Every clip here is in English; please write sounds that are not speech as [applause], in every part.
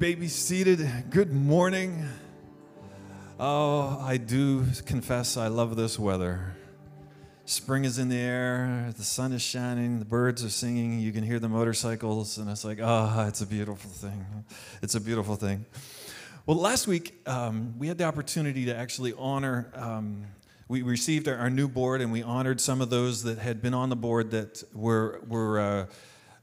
be seated. Good morning. Oh, I do confess I love this weather. Spring is in the air, the sun is shining, the birds are singing, you can hear the motorcycles, and it's like, oh, it's a beautiful thing. It's a beautiful thing. Well, last week um, we had the opportunity to actually honor. Um, we received our, our, new board, and we honored some of those that had been on the board that were were. Uh,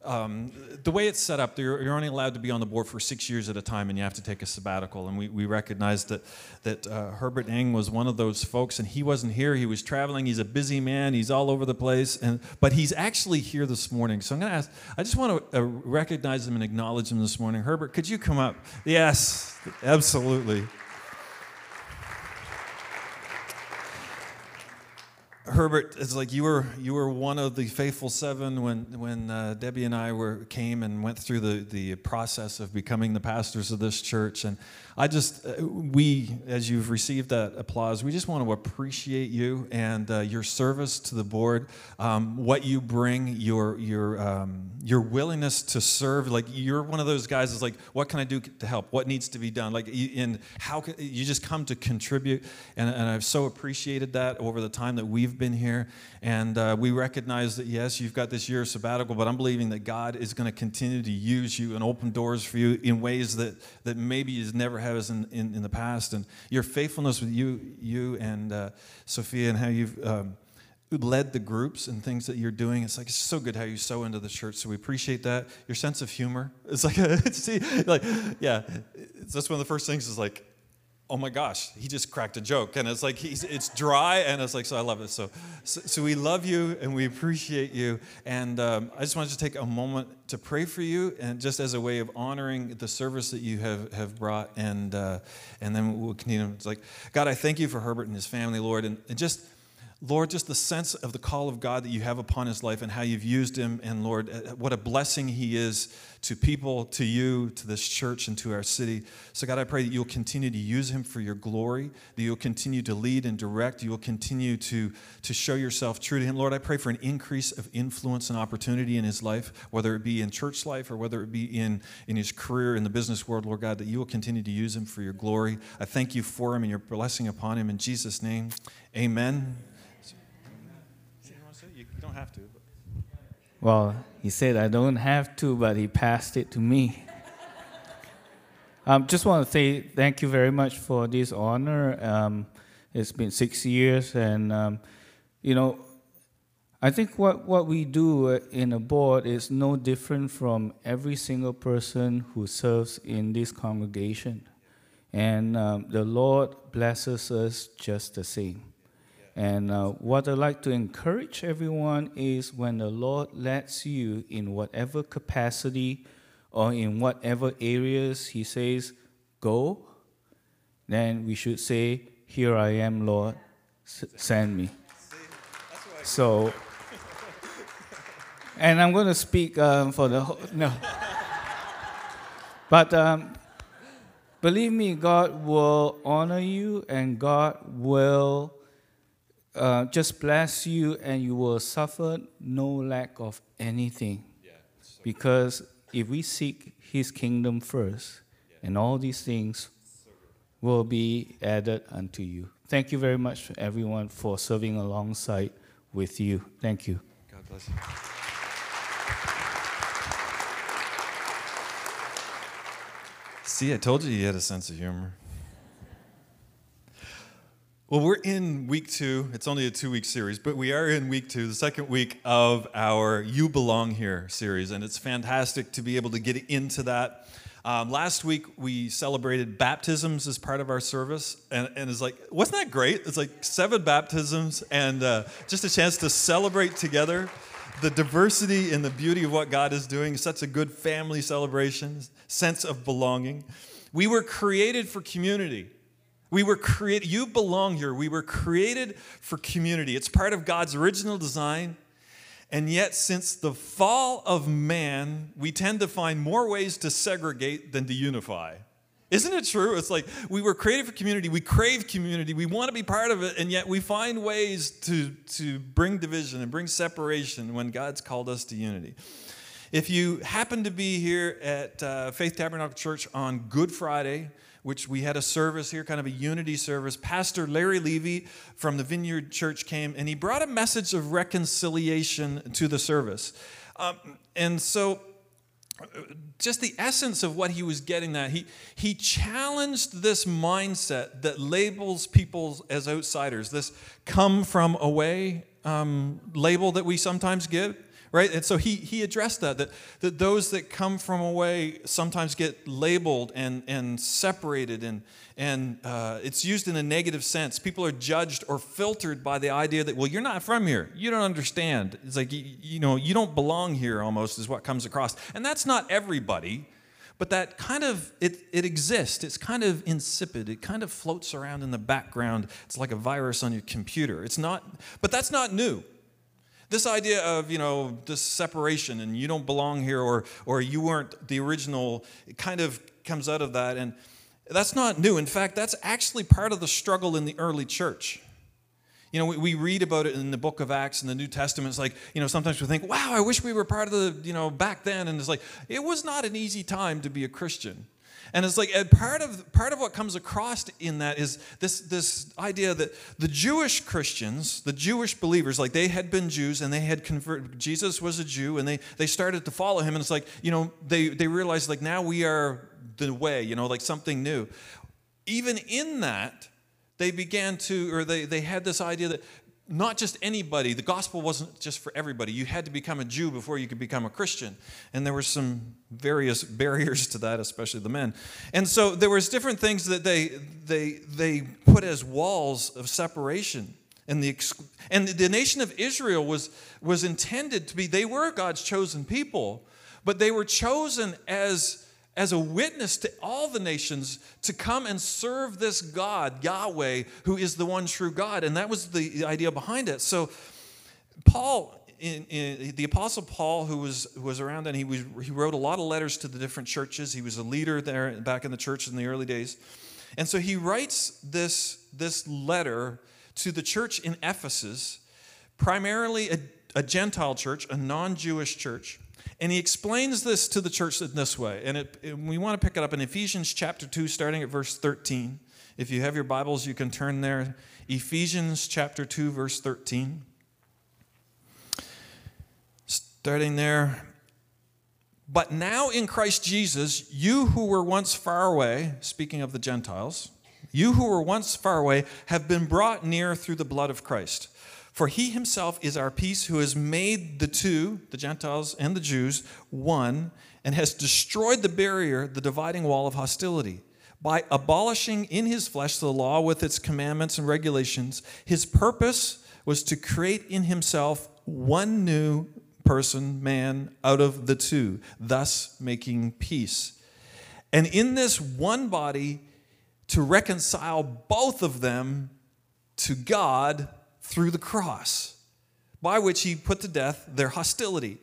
um, the way it's set up, you're, you're, only allowed to be on the board for six years at a time, and you have to take a sabbatical. And we, we recognized that that uh, Herbert Eng was one of those folks, and he wasn't here. He was traveling. He's a busy man. He's all over the place, and but he's actually here this morning. So I'm going to ask. I just want to uh, recognize him and acknowledge him this morning. Herbert, could you come up? Yes, absolutely. Herbert, it's like you were you were one of the faithful seven when when uh, Debbie and I were came and went through the the process of becoming the pastors of this church, and I just, uh, we, as you've received that applause, we just want to appreciate you and uh, your service to the board, um, what you bring, your, your, um, your willingness to serve. Like, you're one of those guys that's like, what can I do to help? What needs to be done? Like, and how can, you just come to contribute. And, and I've so appreciated that over the time that we've been here. And uh, we recognize that, yes, you've got this year of sabbatical, but I'm believing that God is going to continue to use you and open doors for you in ways that, that maybe has never has in, in, in, the past, and your faithfulness with you, you and uh, Sophia, and how you've um, led the groups and things that you're doing. It's like it's so good how you sow into the church. So we appreciate that. Your sense of humor. It's like, [laughs] see, like, yeah. That's one of the first things. Is like, oh my gosh, he just cracked a joke. And it's like, it's dry, and it's like, so I love it. So, so, so we love you and we appreciate you. And um, I just wanted to take a moment to pray for you, and just as a way of honoring the service that you have, have brought. And, uh, and then we'll continue. It's like, God, I thank you for Herbert and his family, Lord, and, and just Lord, just the sense of the call of God that you have upon his life and how you've used him, and Lord, uh, what a blessing he is to people, to you, to this church, and to our city. So, God, I pray that you'll continue to use him for your glory, that you'll continue to lead and direct, you will continue to, to show yourself true to him. Lord, I pray for an increase of influence and opportunity in his life, whether it be in church life or whether it be in, in his career in the business world, Lord God, that you will continue to use him for your glory. I thank you for him and your blessing upon him. In Jesus' name, amen have to. But. Well, he said I don't have to, but he passed it to me. um, just want to say thank you very much for this honor. Um, it's been six years, and um, you know, I think what, what we do in a board is no different from every single person who serves in this congregation. And um, the Lord blesses us just the same. And uh, what I'd like to encourage everyone is when the Lord lets you in whatever capacity or in whatever areas He says, go, then we should say, Here I am, Lord, S- send me. So, and I'm going to speak um, for the whole, no. But um, believe me, God will honor you and God will uh, just bless you and you will suffer no lack of anything. Yeah, so because if we seek his kingdom first, yeah. and all these things so will be added unto you. Thank you very much, everyone, for serving alongside with you. Thank you. God bless you. See, I told you you had a sense of humor. Well, we're in week two. It's only a two week series, but we are in week two, the second week of our You Belong Here series, and it's fantastic to be able to get into that. Um, last week, we celebrated baptisms as part of our service, and, and it's like, wasn't that great? It's like seven baptisms, and uh, just a chance to celebrate together the diversity and the beauty of what God is doing. Such a good family celebration, sense of belonging. We were created for community. We were created, you belong here. We were created for community. It's part of God's original design. And yet, since the fall of man, we tend to find more ways to segregate than to unify. Isn't it true? It's like we were created for community, we crave community, we want to be part of it, and yet we find ways to, to bring division and bring separation when God's called us to unity. If you happen to be here at uh, Faith Tabernacle Church on Good Friday, which we had a service here, kind of a unity service, Pastor Larry Levy from the Vineyard Church came and he brought a message of reconciliation to the service. Um, and so, just the essence of what he was getting at, he, he challenged this mindset that labels people as outsiders, this come from away um, label that we sometimes give right? And so he, he addressed that, that, that those that come from away sometimes get labeled and, and separated, and, and uh, it's used in a negative sense. People are judged or filtered by the idea that, well, you're not from here. You don't understand. It's like, you, you know, you don't belong here almost, is what comes across. And that's not everybody. But that kind of, it, it exists. It's kind of insipid. It kind of floats around in the background. It's like a virus on your computer. It's not, but that's not new. This idea of, you know, this separation and you don't belong here or, or you weren't the original, it kind of comes out of that. And that's not new. In fact, that's actually part of the struggle in the early church. You know, we, we read about it in the book of Acts in the New Testament. It's like, you know, sometimes we think, wow, I wish we were part of the, you know, back then. And it's like, it was not an easy time to be a Christian. And it's like part of part of what comes across in that is this this idea that the Jewish Christians, the Jewish believers, like they had been Jews and they had converted. Jesus was a Jew and they they started to follow him. And it's like you know they they realized like now we are the way. You know like something new. Even in that, they began to or they they had this idea that not just anybody. The gospel wasn't just for everybody. You had to become a Jew before you could become a Christian. And there were some various [laughs] barriers to that, especially the men. And so there was different things that they they they put as walls of separation. And the and the nation of Israel was was intended to be they were God's chosen people, but they were chosen as as a witness to all the nations to come and serve this God, Yahweh, who is the one true God. And that was the idea behind it. So, Paul, in, in, the Apostle Paul, who was, who was around and he, was, he wrote a lot of letters to the different churches. He was a leader there back in the church in the early days. And so he writes this, this letter to the church in Ephesus, primarily a, a Gentile church, a non Jewish church. And he explains this to the church in this way. And it, it, we want to pick it up in Ephesians chapter 2, starting at verse 13. If you have your Bibles, you can turn there. Ephesians chapter 2, verse 13. Starting there. But now in Christ Jesus, you who were once far away, speaking of the Gentiles, you who were once far away have been brought near through the blood of Christ. For he himself is our peace, who has made the two, the Gentiles and the Jews, one, and has destroyed the barrier, the dividing wall of hostility. By abolishing in his flesh the law with its commandments and regulations, his purpose was to create in himself one new person, man, out of the two, thus making peace. And in this one body, to reconcile both of them to God through the cross, by which he put to death their hostility.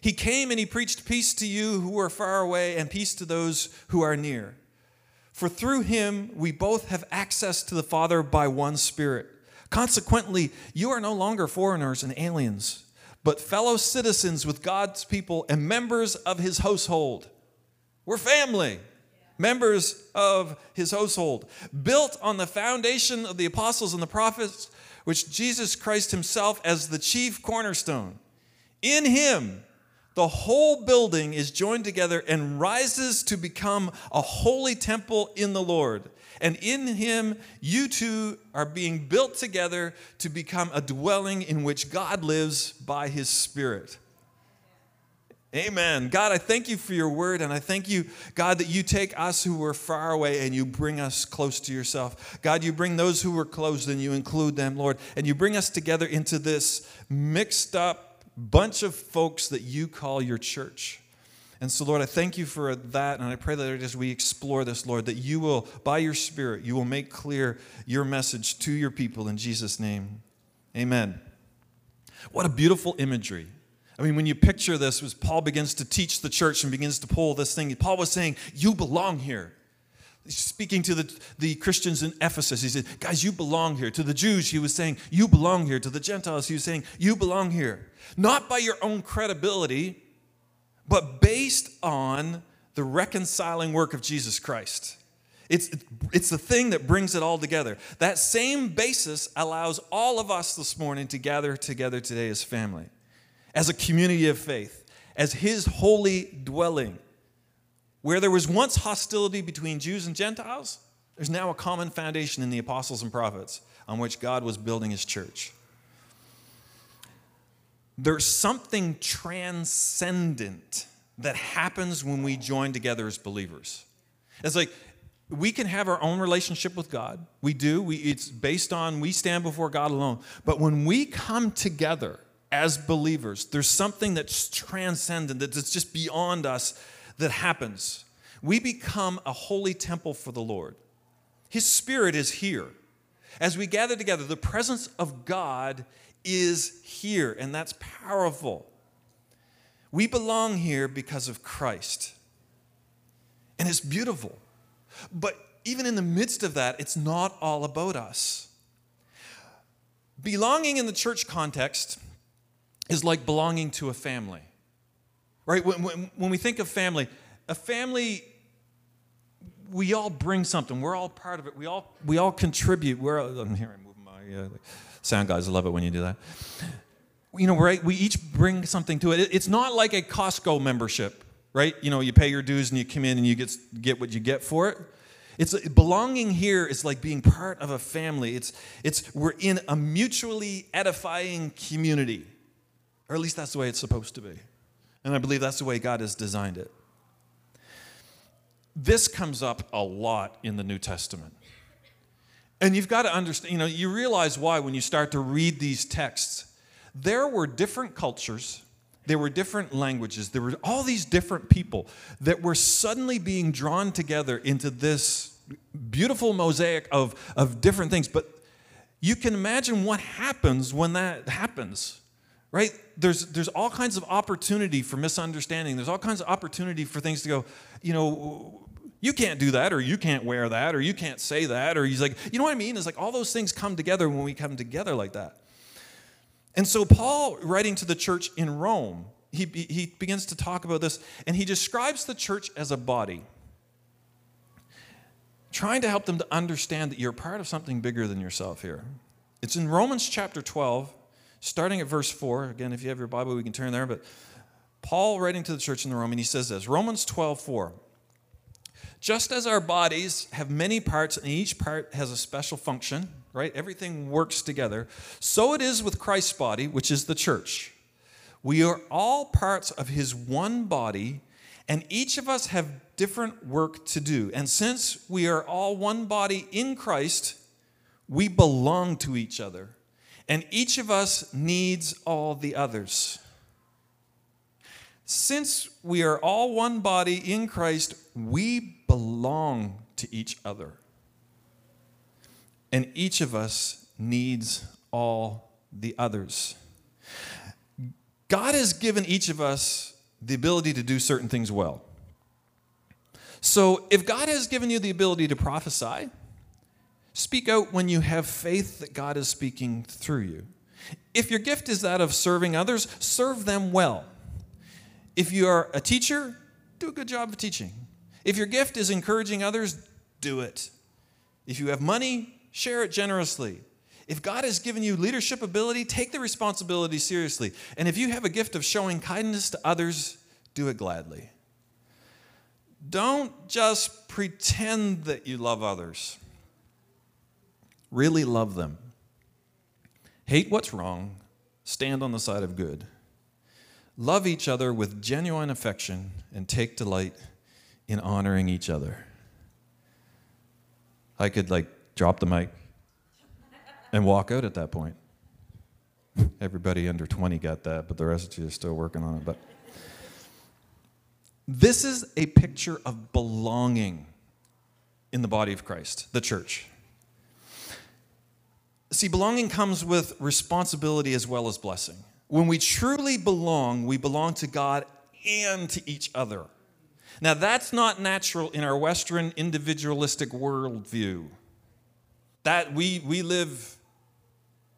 He came and he preached peace to you who are far away and peace to those who are near. For through him we both have access to the Father by one Spirit. Consequently, you are no longer foreigners and aliens, but fellow citizens with God's people and members of his household. We're family, members of his household, built on the foundation of the apostles and the prophets which Jesus Christ himself as the chief cornerstone. In him, the whole building is joined together and rises to become a holy temple in the Lord. And in him, you two are being built together to become a dwelling in which God lives by his Spirit. Amen. God, I thank you for your word, and I thank you, God, that you take us who were far away and you bring us close to yourself. God, you bring those who were closed and you include them, Lord, and you bring us together into this mixed up bunch of folks that you call your church. And so, Lord, I thank you for that, and I pray that as we explore this, Lord, that you will, by your Spirit, you will make clear your message to your people in Jesus' name. Amen. What a beautiful imagery. I mean, when you picture this, as Paul begins to teach the church and begins to pull this thing, Paul was saying, You belong here. He's speaking to the, the Christians in Ephesus, he said, Guys, you belong here. To the Jews, he was saying, You belong here. To the Gentiles, he was saying, You belong here. Not by your own credibility, but based on the reconciling work of Jesus Christ. It's, it's the thing that brings it all together. That same basis allows all of us this morning to gather together today as family, as a community of faith, as His holy dwelling. Where there was once hostility between Jews and Gentiles, there's now a common foundation in the apostles and prophets on which God was building His church. There's something transcendent that happens when we join together as believers. It's like we can have our own relationship with God. We do. We, it's based on we stand before God alone. But when we come together as believers, there's something that's transcendent, that's just beyond us that happens. We become a holy temple for the Lord. His Spirit is here. As we gather together, the presence of God is here, and that's powerful. We belong here because of Christ. And it's beautiful. But even in the midst of that, it's not all about us. Belonging in the church context is like belonging to a family, right? When, when, when we think of family, a family, we all bring something. We're all part of it. We all, we all contribute. We're, I'm here, I'm moving my uh, sound guys. I love it when you do that. You know, right? We each bring something to it. It's not like a Costco membership right? You know, you pay your dues and you come in and you get, get what you get for it. It's belonging here is like being part of a family. It's, it's we're in a mutually edifying community. Or at least that's the way it's supposed to be. And I believe that's the way God has designed it. This comes up a lot in the New Testament. And you've got to understand, you know, you realize why when you start to read these texts. There were different cultures there were different languages, there were all these different people that were suddenly being drawn together into this beautiful mosaic of, of different things. But you can imagine what happens when that happens right? There's there's all kinds of opportunity for misunderstanding. There's all kinds of opportunity for things to go you know you can't do that or you can't wear that or you can't say that or he's like you know what i mean? It's like all those things come together when we come together like that. And so, Paul, writing to the church in Rome, he, he begins to talk about this and he describes the church as a body, trying to help them to understand that you're part of something bigger than yourself here. It's in Romans chapter 12, starting at verse 4. Again, if you have your Bible, we can turn there. But Paul, writing to the church in the Rome, and he says this Romans 12, 4. Just as our bodies have many parts and each part has a special function, right? Everything works together. So it is with Christ's body, which is the church. We are all parts of his one body, and each of us have different work to do. And since we are all one body in Christ, we belong to each other. And each of us needs all the others. Since we are all one body in Christ, we belong to each other. And each of us needs all the others. God has given each of us the ability to do certain things well. So if God has given you the ability to prophesy, speak out when you have faith that God is speaking through you. If your gift is that of serving others, serve them well. If you are a teacher, do a good job of teaching. If your gift is encouraging others, do it. If you have money, share it generously. If God has given you leadership ability, take the responsibility seriously. And if you have a gift of showing kindness to others, do it gladly. Don't just pretend that you love others, really love them. Hate what's wrong, stand on the side of good. Love each other with genuine affection and take delight in honoring each other. I could like drop the mic and walk out at that point. Everybody under 20 got that, but the rest of you are still working on it. But this is a picture of belonging in the body of Christ, the church. See, belonging comes with responsibility as well as blessing. When we truly belong, we belong to God and to each other. Now, that's not natural in our Western individualistic worldview. That we, we live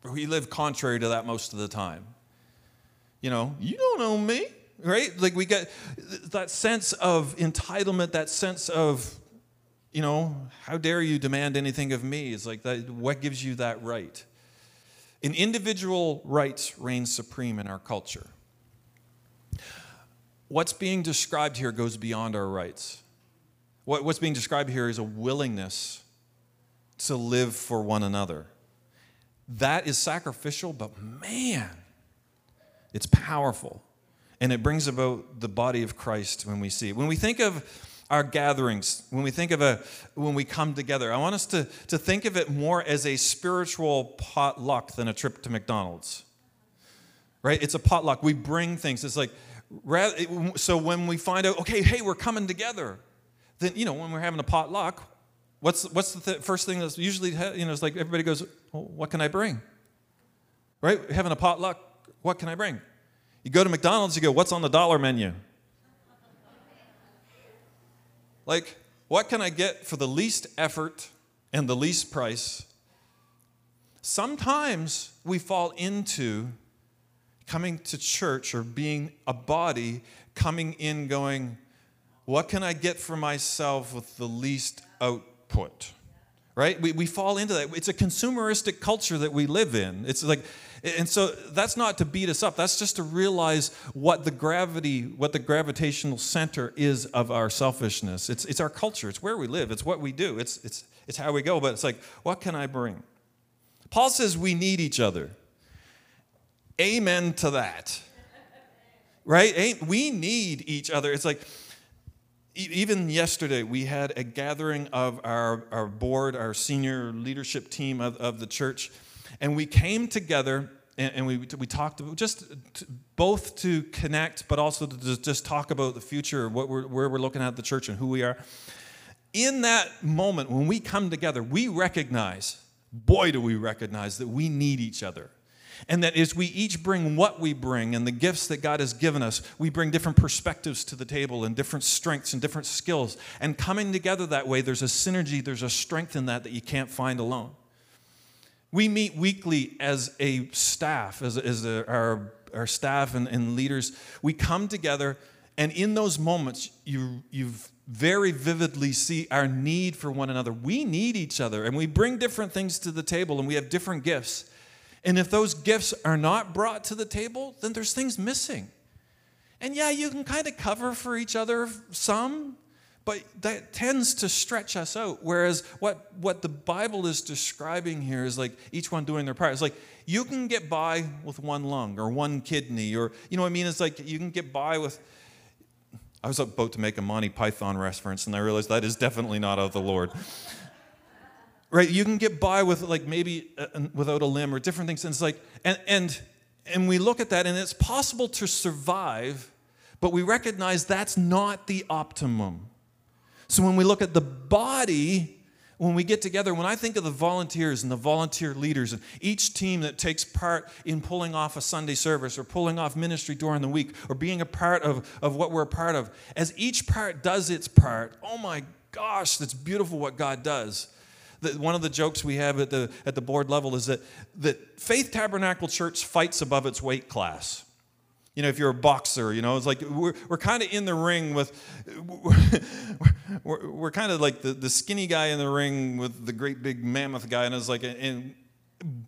we live contrary to that most of the time. You know, you don't know me. right? Like we get that sense of entitlement, that sense of, you know, how dare you demand anything of me? It's like that, what gives you that right? An individual rights reign supreme in our culture. What's being described here goes beyond our rights. What, what's being described here is a willingness to live for one another. That is sacrificial, but man, it's powerful. And it brings about the body of Christ when we see it. When we think of our gatherings, when we think of a when we come together, I want us to, to think of it more as a spiritual potluck than a trip to McDonald's. Right? It's a potluck. We bring things. It's like so when we find out, okay, hey, we're coming together, then you know when we're having a potluck, what's what's the th- first thing that's usually you know it's like everybody goes, well, what can I bring? Right? Having a potluck, what can I bring? You go to McDonald's, you go, what's on the dollar menu? Like, what can I get for the least effort and the least price? Sometimes we fall into coming to church or being a body, coming in going, what can I get for myself with the least output? Right? We, we fall into that. It's a consumeristic culture that we live in. It's like, and so that's not to beat us up. That's just to realize what the gravity, what the gravitational center is of our selfishness. It's, it's our culture. It's where we live. It's what we do. It's, it's, it's how we go. But it's like, what can I bring? Paul says we need each other. Amen to that. Right? We need each other. It's like, even yesterday, we had a gathering of our, our board, our senior leadership team of, of the church and we came together and, and we, we talked about just to, both to connect, but also to just talk about the future, what we're, where we're looking at the church and who we are. In that moment, when we come together, we recognize, boy, do we recognize that we need each other. And that as we each bring what we bring and the gifts that God has given us, we bring different perspectives to the table and different strengths and different skills. And coming together that way, there's a synergy, there's a strength in that that you can't find alone. We meet weekly as a staff, as, as a, our, our staff and, and leaders. We come together, and in those moments, you, you very vividly see our need for one another. We need each other, and we bring different things to the table, and we have different gifts. And if those gifts are not brought to the table, then there's things missing. And yeah, you can kind of cover for each other some, but that tends to stretch us out. Whereas what, what the Bible is describing here is like each one doing their part. It's like you can get by with one lung or one kidney, or you know what I mean? It's like you can get by with. I was about to make a Monty Python reference, and I realized that is definitely not of the Lord. [laughs] right? You can get by with like maybe uh, without a limb or different things. And it's like, and and and we look at that, and it's possible to survive, but we recognize that's not the optimum. So when we look at the body, when we get together, when I think of the volunteers and the volunteer leaders and each team that takes part in pulling off a Sunday service or pulling off ministry during the week or being a part of, of what we're a part of, as each part does its part, oh my gosh, that's beautiful what God does. One of the jokes we have at the, at the board level is that, that Faith Tabernacle Church fights above its weight class you know, if you're a boxer, you know, it's like we're, we're kind of in the ring with, [laughs] we're, we're kind of like the, the skinny guy in the ring with the great big mammoth guy. And it's like, and,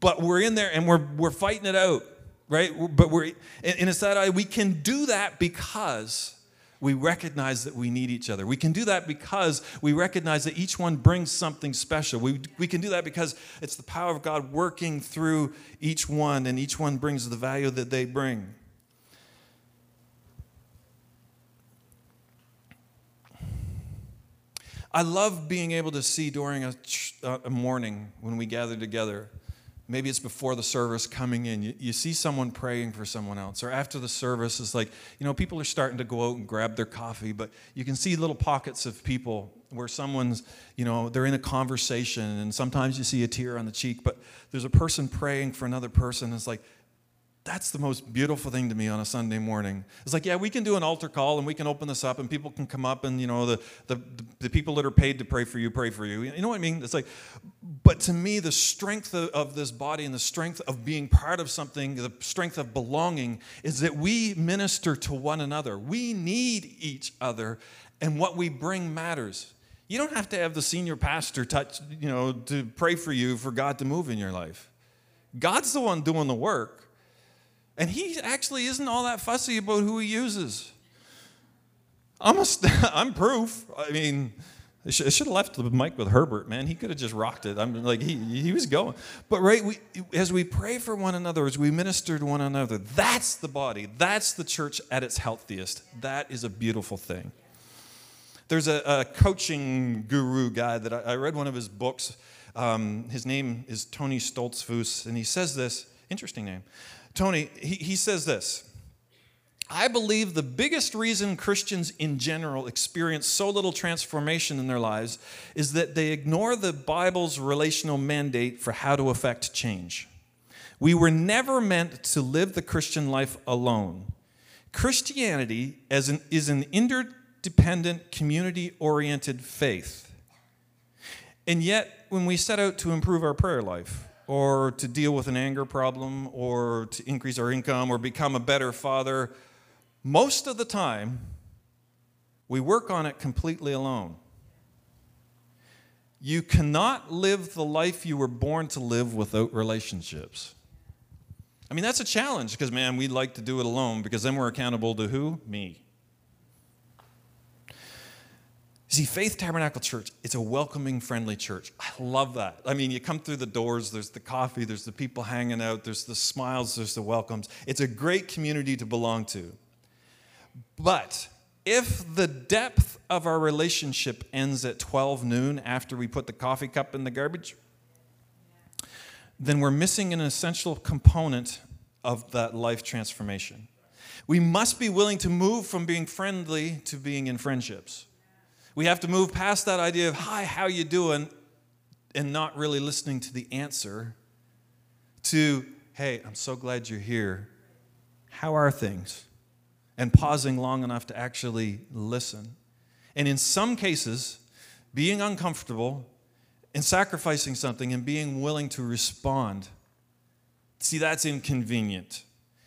but we're in there and we're, we're fighting it out, right? But we're, and it's that we can do that because we recognize that we need each other. We can do that because we recognize that each one brings something special. We, we can do that because it's the power of God working through each one, and each one brings the value that they bring. I love being able to see during a, a morning when we gather together. Maybe it's before the service coming in. You, you see someone praying for someone else. Or after the service, it's like, you know, people are starting to go out and grab their coffee, but you can see little pockets of people where someone's, you know, they're in a conversation and sometimes you see a tear on the cheek, but there's a person praying for another person. It's like, That's the most beautiful thing to me on a Sunday morning. It's like, yeah, we can do an altar call and we can open this up and people can come up and, you know, the, the, the people that are paid to pray for you, pray for you. You know what I mean? It's like, but to me, the strength of, of this body and the strength of being part of something, the strength of belonging, is that we minister to one another. We need each other and what we bring matters. You don't have to have the senior pastor touch, you know, to pray for you for God to move in your life. God's the one doing the work. And he actually isn't all that fussy about who he uses. I'm, a, [laughs] I'm proof. I mean, I should, have left the mic with Herbert, man. He could have just rocked it. I'm like, he, he was going. But right, we, as we pray for one another, as we minister to one another, that's the body. That's the church at its healthiest. That is a beautiful thing. There's a, a coaching guru guy that I, I, read one of his books. Um, his name is Tony Stoltzfus, and he says this interesting name. Tony, he, he says this I believe the biggest reason Christians in general experience so little transformation in their lives is that they ignore the Bible's relational mandate for how to affect change. We were never meant to live the Christian life alone. Christianity as an, is an interdependent, community oriented faith. And yet, when we set out to improve our prayer life, or to deal with an anger problem or to increase our income or become a better father, most of the time, we work on it completely alone. You cannot live the life you were born to live without relationships. I mean, that's a challenge because, man, we'd like to do it alone because then we're accountable to who? Me. See, Faith Tabernacle Church, it's a welcoming, friendly church. I love that. I mean, you come through the doors, there's the coffee, there's the people hanging out, there's the smiles, there's the welcomes. It's a great community to belong to. But if the depth of our relationship ends at 12 noon after we put the coffee cup in the garbage, then we're missing an essential component of that life transformation. We must be willing to move from being friendly to being in friendships. We have to move past that idea of, hi, how you doing? And not really listening to the answer to, hey, I'm so glad you're here. How are things? And pausing long enough to actually listen. And in some cases, being uncomfortable and sacrificing something and being willing to respond. See, that's inconvenient.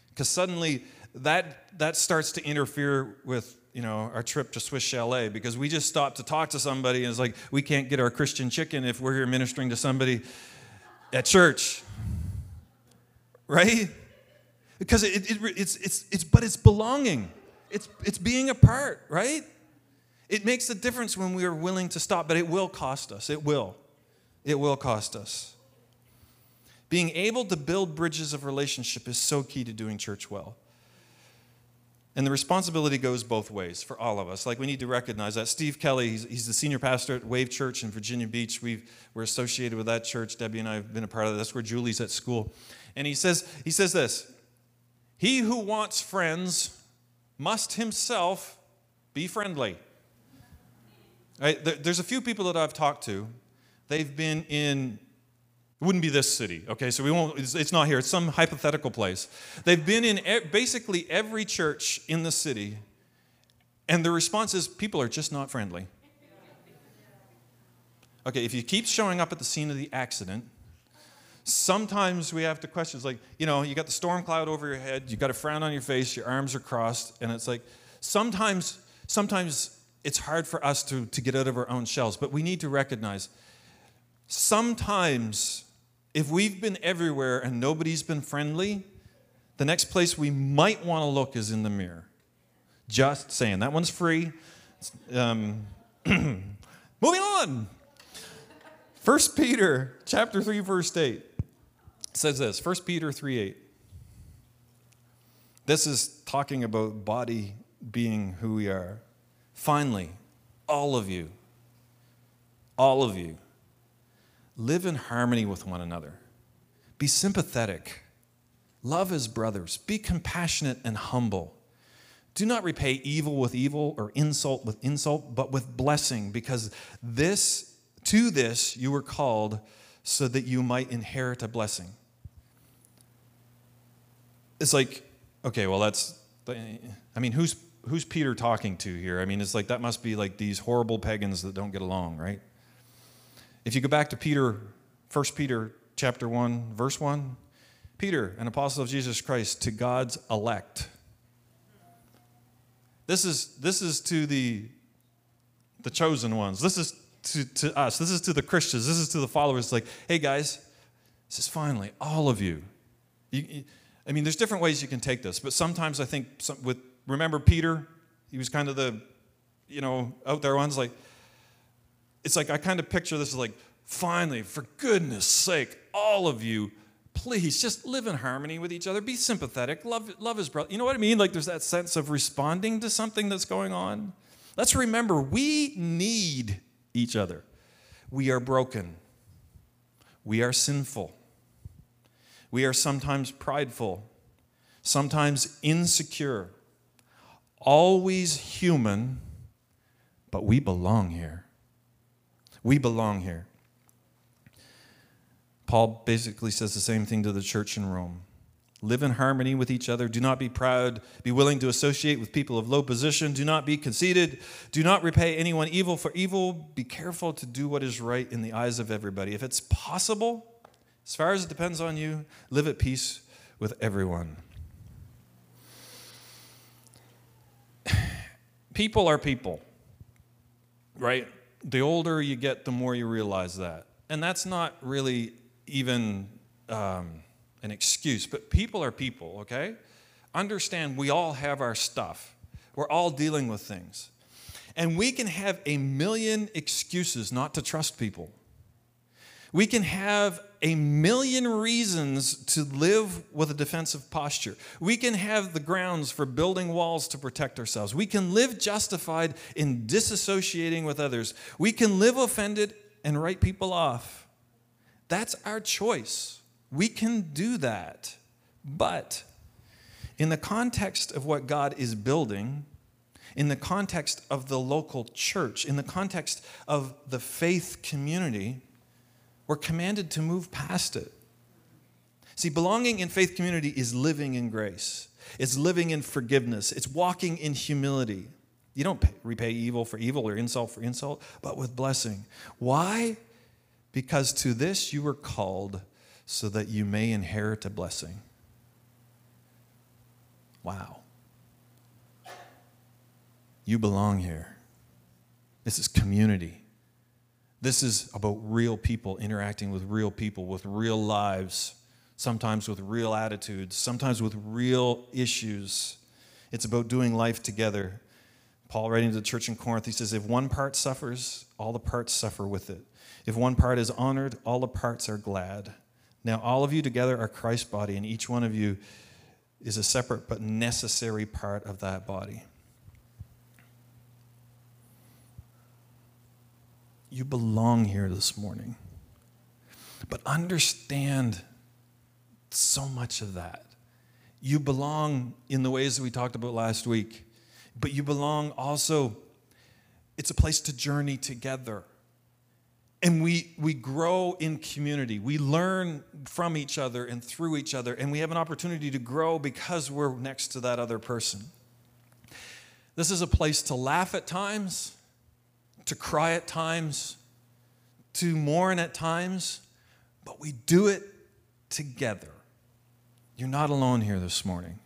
Because suddenly that, that starts to interfere with you know, our trip to Swiss Chalet because we just stopped to talk to somebody and it's like we can't get our Christian chicken if we're here ministering to somebody at church. Right? Because it, it, it's, it's, it's, but it's belonging. It's, it's being a part, right? It makes a difference when we are willing to stop, but it will cost us. It will. It will cost us. Being able to build bridges of relationship is so key to doing church well. And the responsibility goes both ways for all of us. Like, we need to recognize that. Steve Kelly, he's, he's the senior pastor at Wave Church in Virginia Beach. we are associated with that church. Debbie and I have been a part of that. That's where Julie's at school. And he says, he says this He who wants friends must himself be friendly. Right? There's a few people that I've talked to. They've been in it wouldn't be this city, okay? So we won't, it's, it's not here, it's some hypothetical place. They've been in e- basically every church in the city, and the response is people are just not friendly. Okay, if you keep showing up at the scene of the accident, sometimes we have to question, like, you know, you got the storm cloud over your head, you got a frown on your face, your arms are crossed, and it's like, sometimes, sometimes it's hard for us to, to get out of our own shells, but we need to recognize sometimes if we've been everywhere and nobody's been friendly, the next place we might want to look is in the mirror. Just saying. That one's free. Um, [clears throat] moving on. 1 Peter chapter 3 verse 8 says this. 1 Peter 3 8. This is talking about body being who we are. Finally, all of you, all of you Live in harmony with one another. Be sympathetic. Love as brothers. Be compassionate and humble. Do not repay evil with evil or insult with insult, but with blessing, because this to this you were called so that you might inherit a blessing. it's like, okay, well, that's, I mean, who's, who's Peter talking to here? I mean, it's like that must be like these horrible pagans that don't get along, right? If you go back to Peter, 1 Peter chapter 1, verse 1, Peter, an apostle of Jesus Christ, to God's elect. This is, this is to the, the chosen ones. This is to, to us. This is to the Christians. This is to the followers. like, hey guys, this is finally all of you. you, you I mean, there's different ways you can take this, but sometimes I think some, with remember Peter, he was kind of the, you know, out there ones like. It's like I kind of picture this as like, finally, for goodness sake, all of you, please just live in harmony with each other. Be sympathetic. Love, love his brother. You know what I mean? Like there's that sense of responding to something that's going on. Let's remember we need each other. We are broken. We are sinful. We are sometimes prideful, sometimes insecure, always human, but we belong here. We belong here. Paul basically says the same thing to the church in Rome. Live in harmony with each other. Do not be proud. Be willing to associate with people of low position. Do not be conceited. Do not repay anyone evil for evil. Be careful to do what is right in the eyes of everybody. If it's possible, as far as it depends on you, live at peace with everyone. [sighs] People are people, right? The older you get, the more you realize that. And that's not really even um, an excuse, but people are people, okay? Understand we all have our stuff, we're all dealing with things. And we can have a million excuses not to trust people. We can have a million reasons to live with a defensive posture. We can have the grounds for building walls to protect ourselves. We can live justified in disassociating with others. We can live offended and write people off. That's our choice. We can do that. But in the context of what God is building, in the context of the local church, in the context of the faith community, we're commanded to move past it. See, belonging in faith community is living in grace, it's living in forgiveness, it's walking in humility. You don't pay, repay evil for evil or insult for insult, but with blessing. Why? Because to this you were called so that you may inherit a blessing. Wow. You belong here. This is community. This is about real people interacting with real people, with real lives, sometimes with real attitudes, sometimes with real issues. It's about doing life together. Paul, writing to the church in Corinth, he says, If one part suffers, all the parts suffer with it. If one part is honored, all the parts are glad. Now, all of you together are Christ's body, and each one of you is a separate but necessary part of that body. You belong here this morning. But understand so much of that. You belong in the ways that we talked about last week, but you belong also, it's a place to journey together. And we, we grow in community. We learn from each other and through each other, and we have an opportunity to grow because we're next to that other person. This is a place to laugh at times to cry at times, to mourn at times, but we do it together. You're not alone here this morning.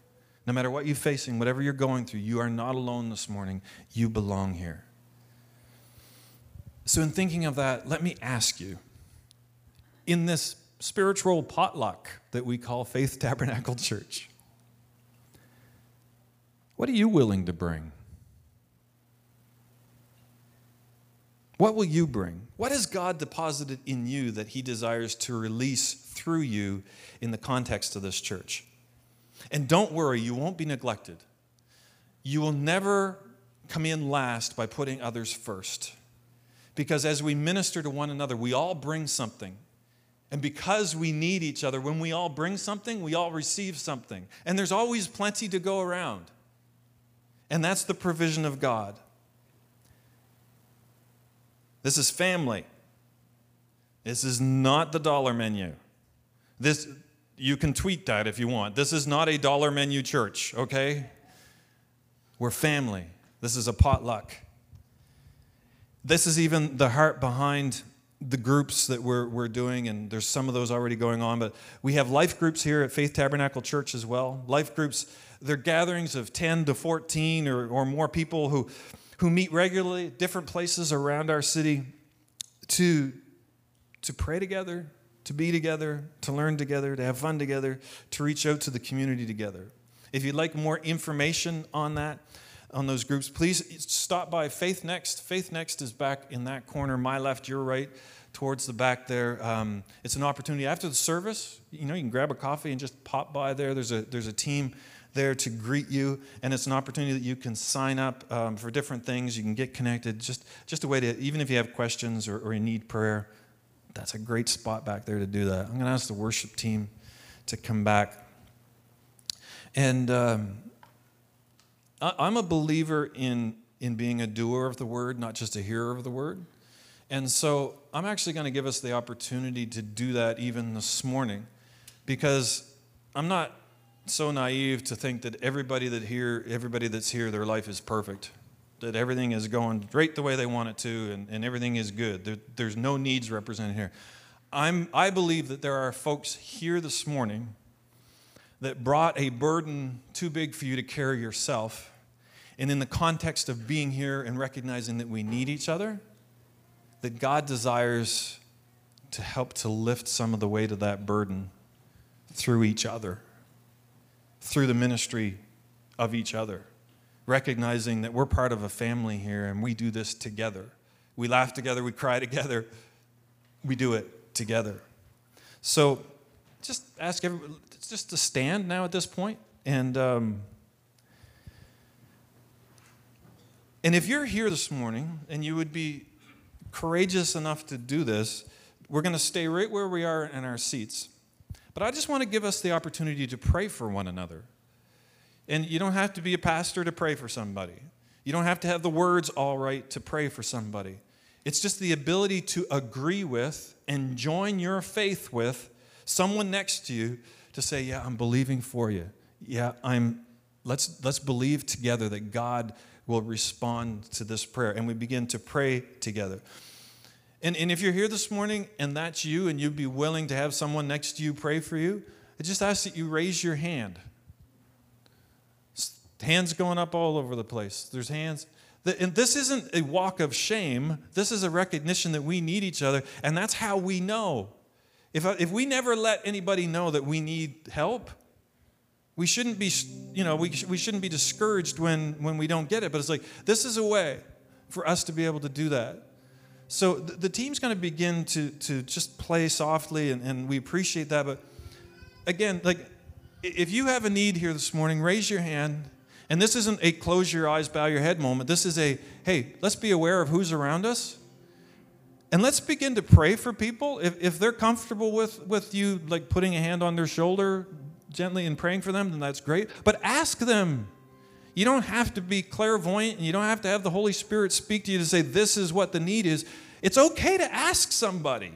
No matter what you're facing, whatever you're going through, you are not alone this morning. You belong here. So, in thinking of that, let me ask you in this spiritual potluck that we call Faith Tabernacle [laughs] Church, what are you willing to bring? What will you bring? What has God deposited in you that He desires to release through you in the context of this church? And don't worry, you won't be neglected. You will never come in last by putting others first. Because as we minister to one another, we all bring something. And because we need each other, when we all bring something, we all receive something. And there's always plenty to go around. And that's the provision of God. This is family. This is not the dollar menu. This, you can tweet that if you want. This is not a dollar menu church, okay? We're family. This is a potluck. This is even the heart behind the groups that we're, we're doing, and there's some of those already going on, but we have life groups here at Faith Tabernacle Church as well. Life groups, they're gatherings of 10 to 14 or, or more people who, who meet regularly at different places around our city to, to pray together, to be together, to learn together, to have fun together, to reach out to the community together. If you'd like more information on that, on those groups, please stop by Faith Next. Faith Next is back in that corner, my left, your right, towards the back there. Um, it's an opportunity after the service. You know, you can grab a coffee and just pop by there. There's a there's a team there to greet you, and it's an opportunity that you can sign up um, for different things. You can get connected. Just just a way to even if you have questions or, or you need prayer, that's a great spot back there to do that. I'm going to ask the worship team to come back. And um, I'm a believer in, in being a doer of the word, not just a hearer of the word. And so I'm actually going to give us the opportunity to do that even this morning because I'm not so naive to think that everybody that here, everybody that's here, their life is perfect, that everything is going great the way they want it to, and, and everything is good. There, there's no needs represented here. I'm, I believe that there are folks here this morning that brought a burden too big for you to carry yourself. And in the context of being here and recognizing that we need each other, that God desires to help to lift some of the weight of that burden through each other, through the ministry of each other, recognizing that we're part of a family here and we do this together. We laugh together, we cry [laughs] together, we do it together. So just ask everybody just to stand now at this point and. Um, and if you're here this morning and you would be courageous enough to do this, we're going to stay right where we are in our seats. But I just want to give us the opportunity to pray for one another. And you don't have to be a pastor to pray for somebody. You don't have to have the words all right to pray for somebody. It's just the ability to agree with and join your faith with someone next to you to say, "Yeah, I'm believing for you. Yeah, I'm let's let's believe together that God will respond to this prayer." And we begin to pray together. And, and if you're here this morning and that's you and you'd be willing to have someone next to you pray for you, I just ask that you raise your hand. Hands going up all over the place. There's hands. And this isn't a walk of shame. This is a recognition that we need each other. And that's how we know. If, uh, if we never let anybody know that we need help, we shouldn't be, you know, we, we shouldn't be discouraged when, when we don't get it. But it's like, this is a way for us to be able to do that. So the, the team's going to begin to, to just play softly, and, and we appreciate that. But again, like, if you have a need here this morning, raise your hand. And this isn't a close your eyes, bow your head moment. This is a, hey, let's be aware of who's around us. And let's begin to pray for people. If, if they're comfortable with, with you, like putting a hand on their shoulder gently and praying for them, then that's great. But ask them you don't have to be clairvoyant and you don't have to have the Holy Spirit speak to you to say, this is what the need is. It's okay to ask somebody.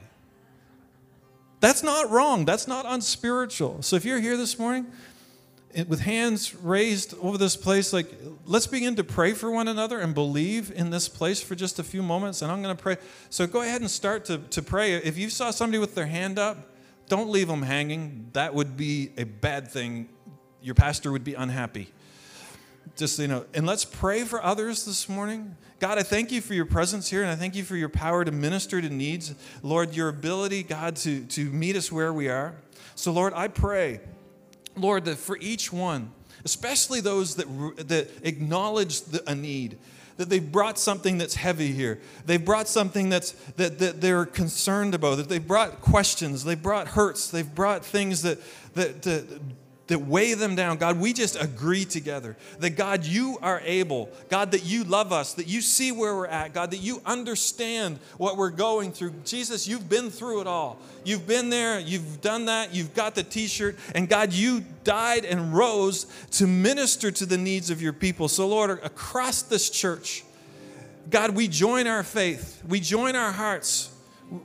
That's not wrong. That's not unspiritual. So if you're here this morning eh, with hands raised over this place, like let's begin to pray for one another and believe in this place for just a few moments. And I'm going to pray. So go ahead and start to, to pray. If you saw somebody with their hand up, don't leave them hanging. That would be a bad thing. Your pastor would be unhappy just you know and let's pray for others this morning. God i thank you for your presence here and i thank you for your power to minister to needs. Lord your ability god to, to meet us where we are. So lord i pray lord that for each one especially those that, that acknowledge the, a need that they've brought something that's heavy here they've brought something that's that, that they're concerned about that they've brought questions they've brought hurts they've brought things that that, that that weigh them down. God, we just agree together that God, you are able. God, that you love us, that you see where we're at. God, that you understand what we're going through. Jesus, you've been through it all. You've been there, you've done that, you've got the t shirt, and God, you died and rose to minister to the needs of your people. So, Lord, across this church, God, we join our faith, we join our hearts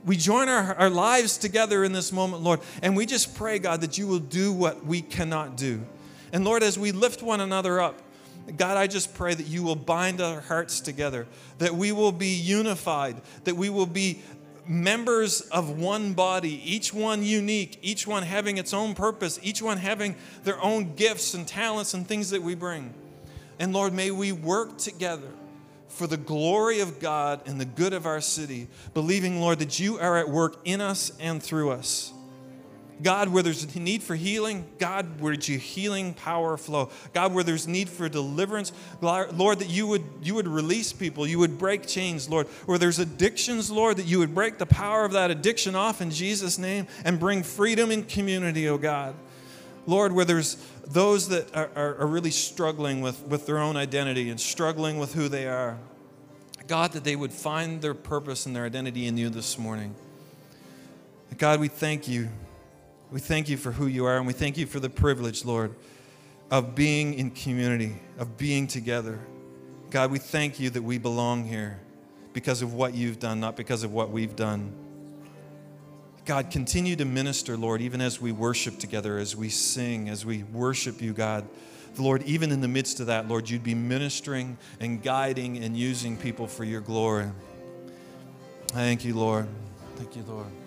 we join our, our lives together in this moment, Lord, and we just pray, God, that you will do what we cannot do. And Lord, as we lift one another up, God, I just pray that you will bind our hearts together, that we will be unified, that we will be members of one body, each one unique, each one having its own purpose, each one having their own gifts and talents and things that we bring. And Lord, may we work together for the glory of God and the good of our city, believing, Lord, that you are at work in us and through us. God, where there's a need for healing, God, where your healing power flow. God, where there's need for deliverance, Lord, that you would you would release people, you would break chains, Lord. Where there's addictions, Lord, that you would break the power of that addiction off in Jesus' name and bring freedom in community, oh God. Lord, where there's those that are, are, are really struggling with, with their own identity and struggling with who they are. God, that they would find their purpose and their identity in you this morning. God, we thank you we thank you for who you are, and we thank you for the privilege, Lord, of being in community, of being together. God, we thank you that we belong here because of what you've done, not because of what we've done. God, continue to minister, Lord, even as we worship together, as we sing, as we worship you, God. Lord, even in the midst of that, Lord, you'd be ministering and guiding and using people for your glory. Thank you, Lord. Thank you, Lord.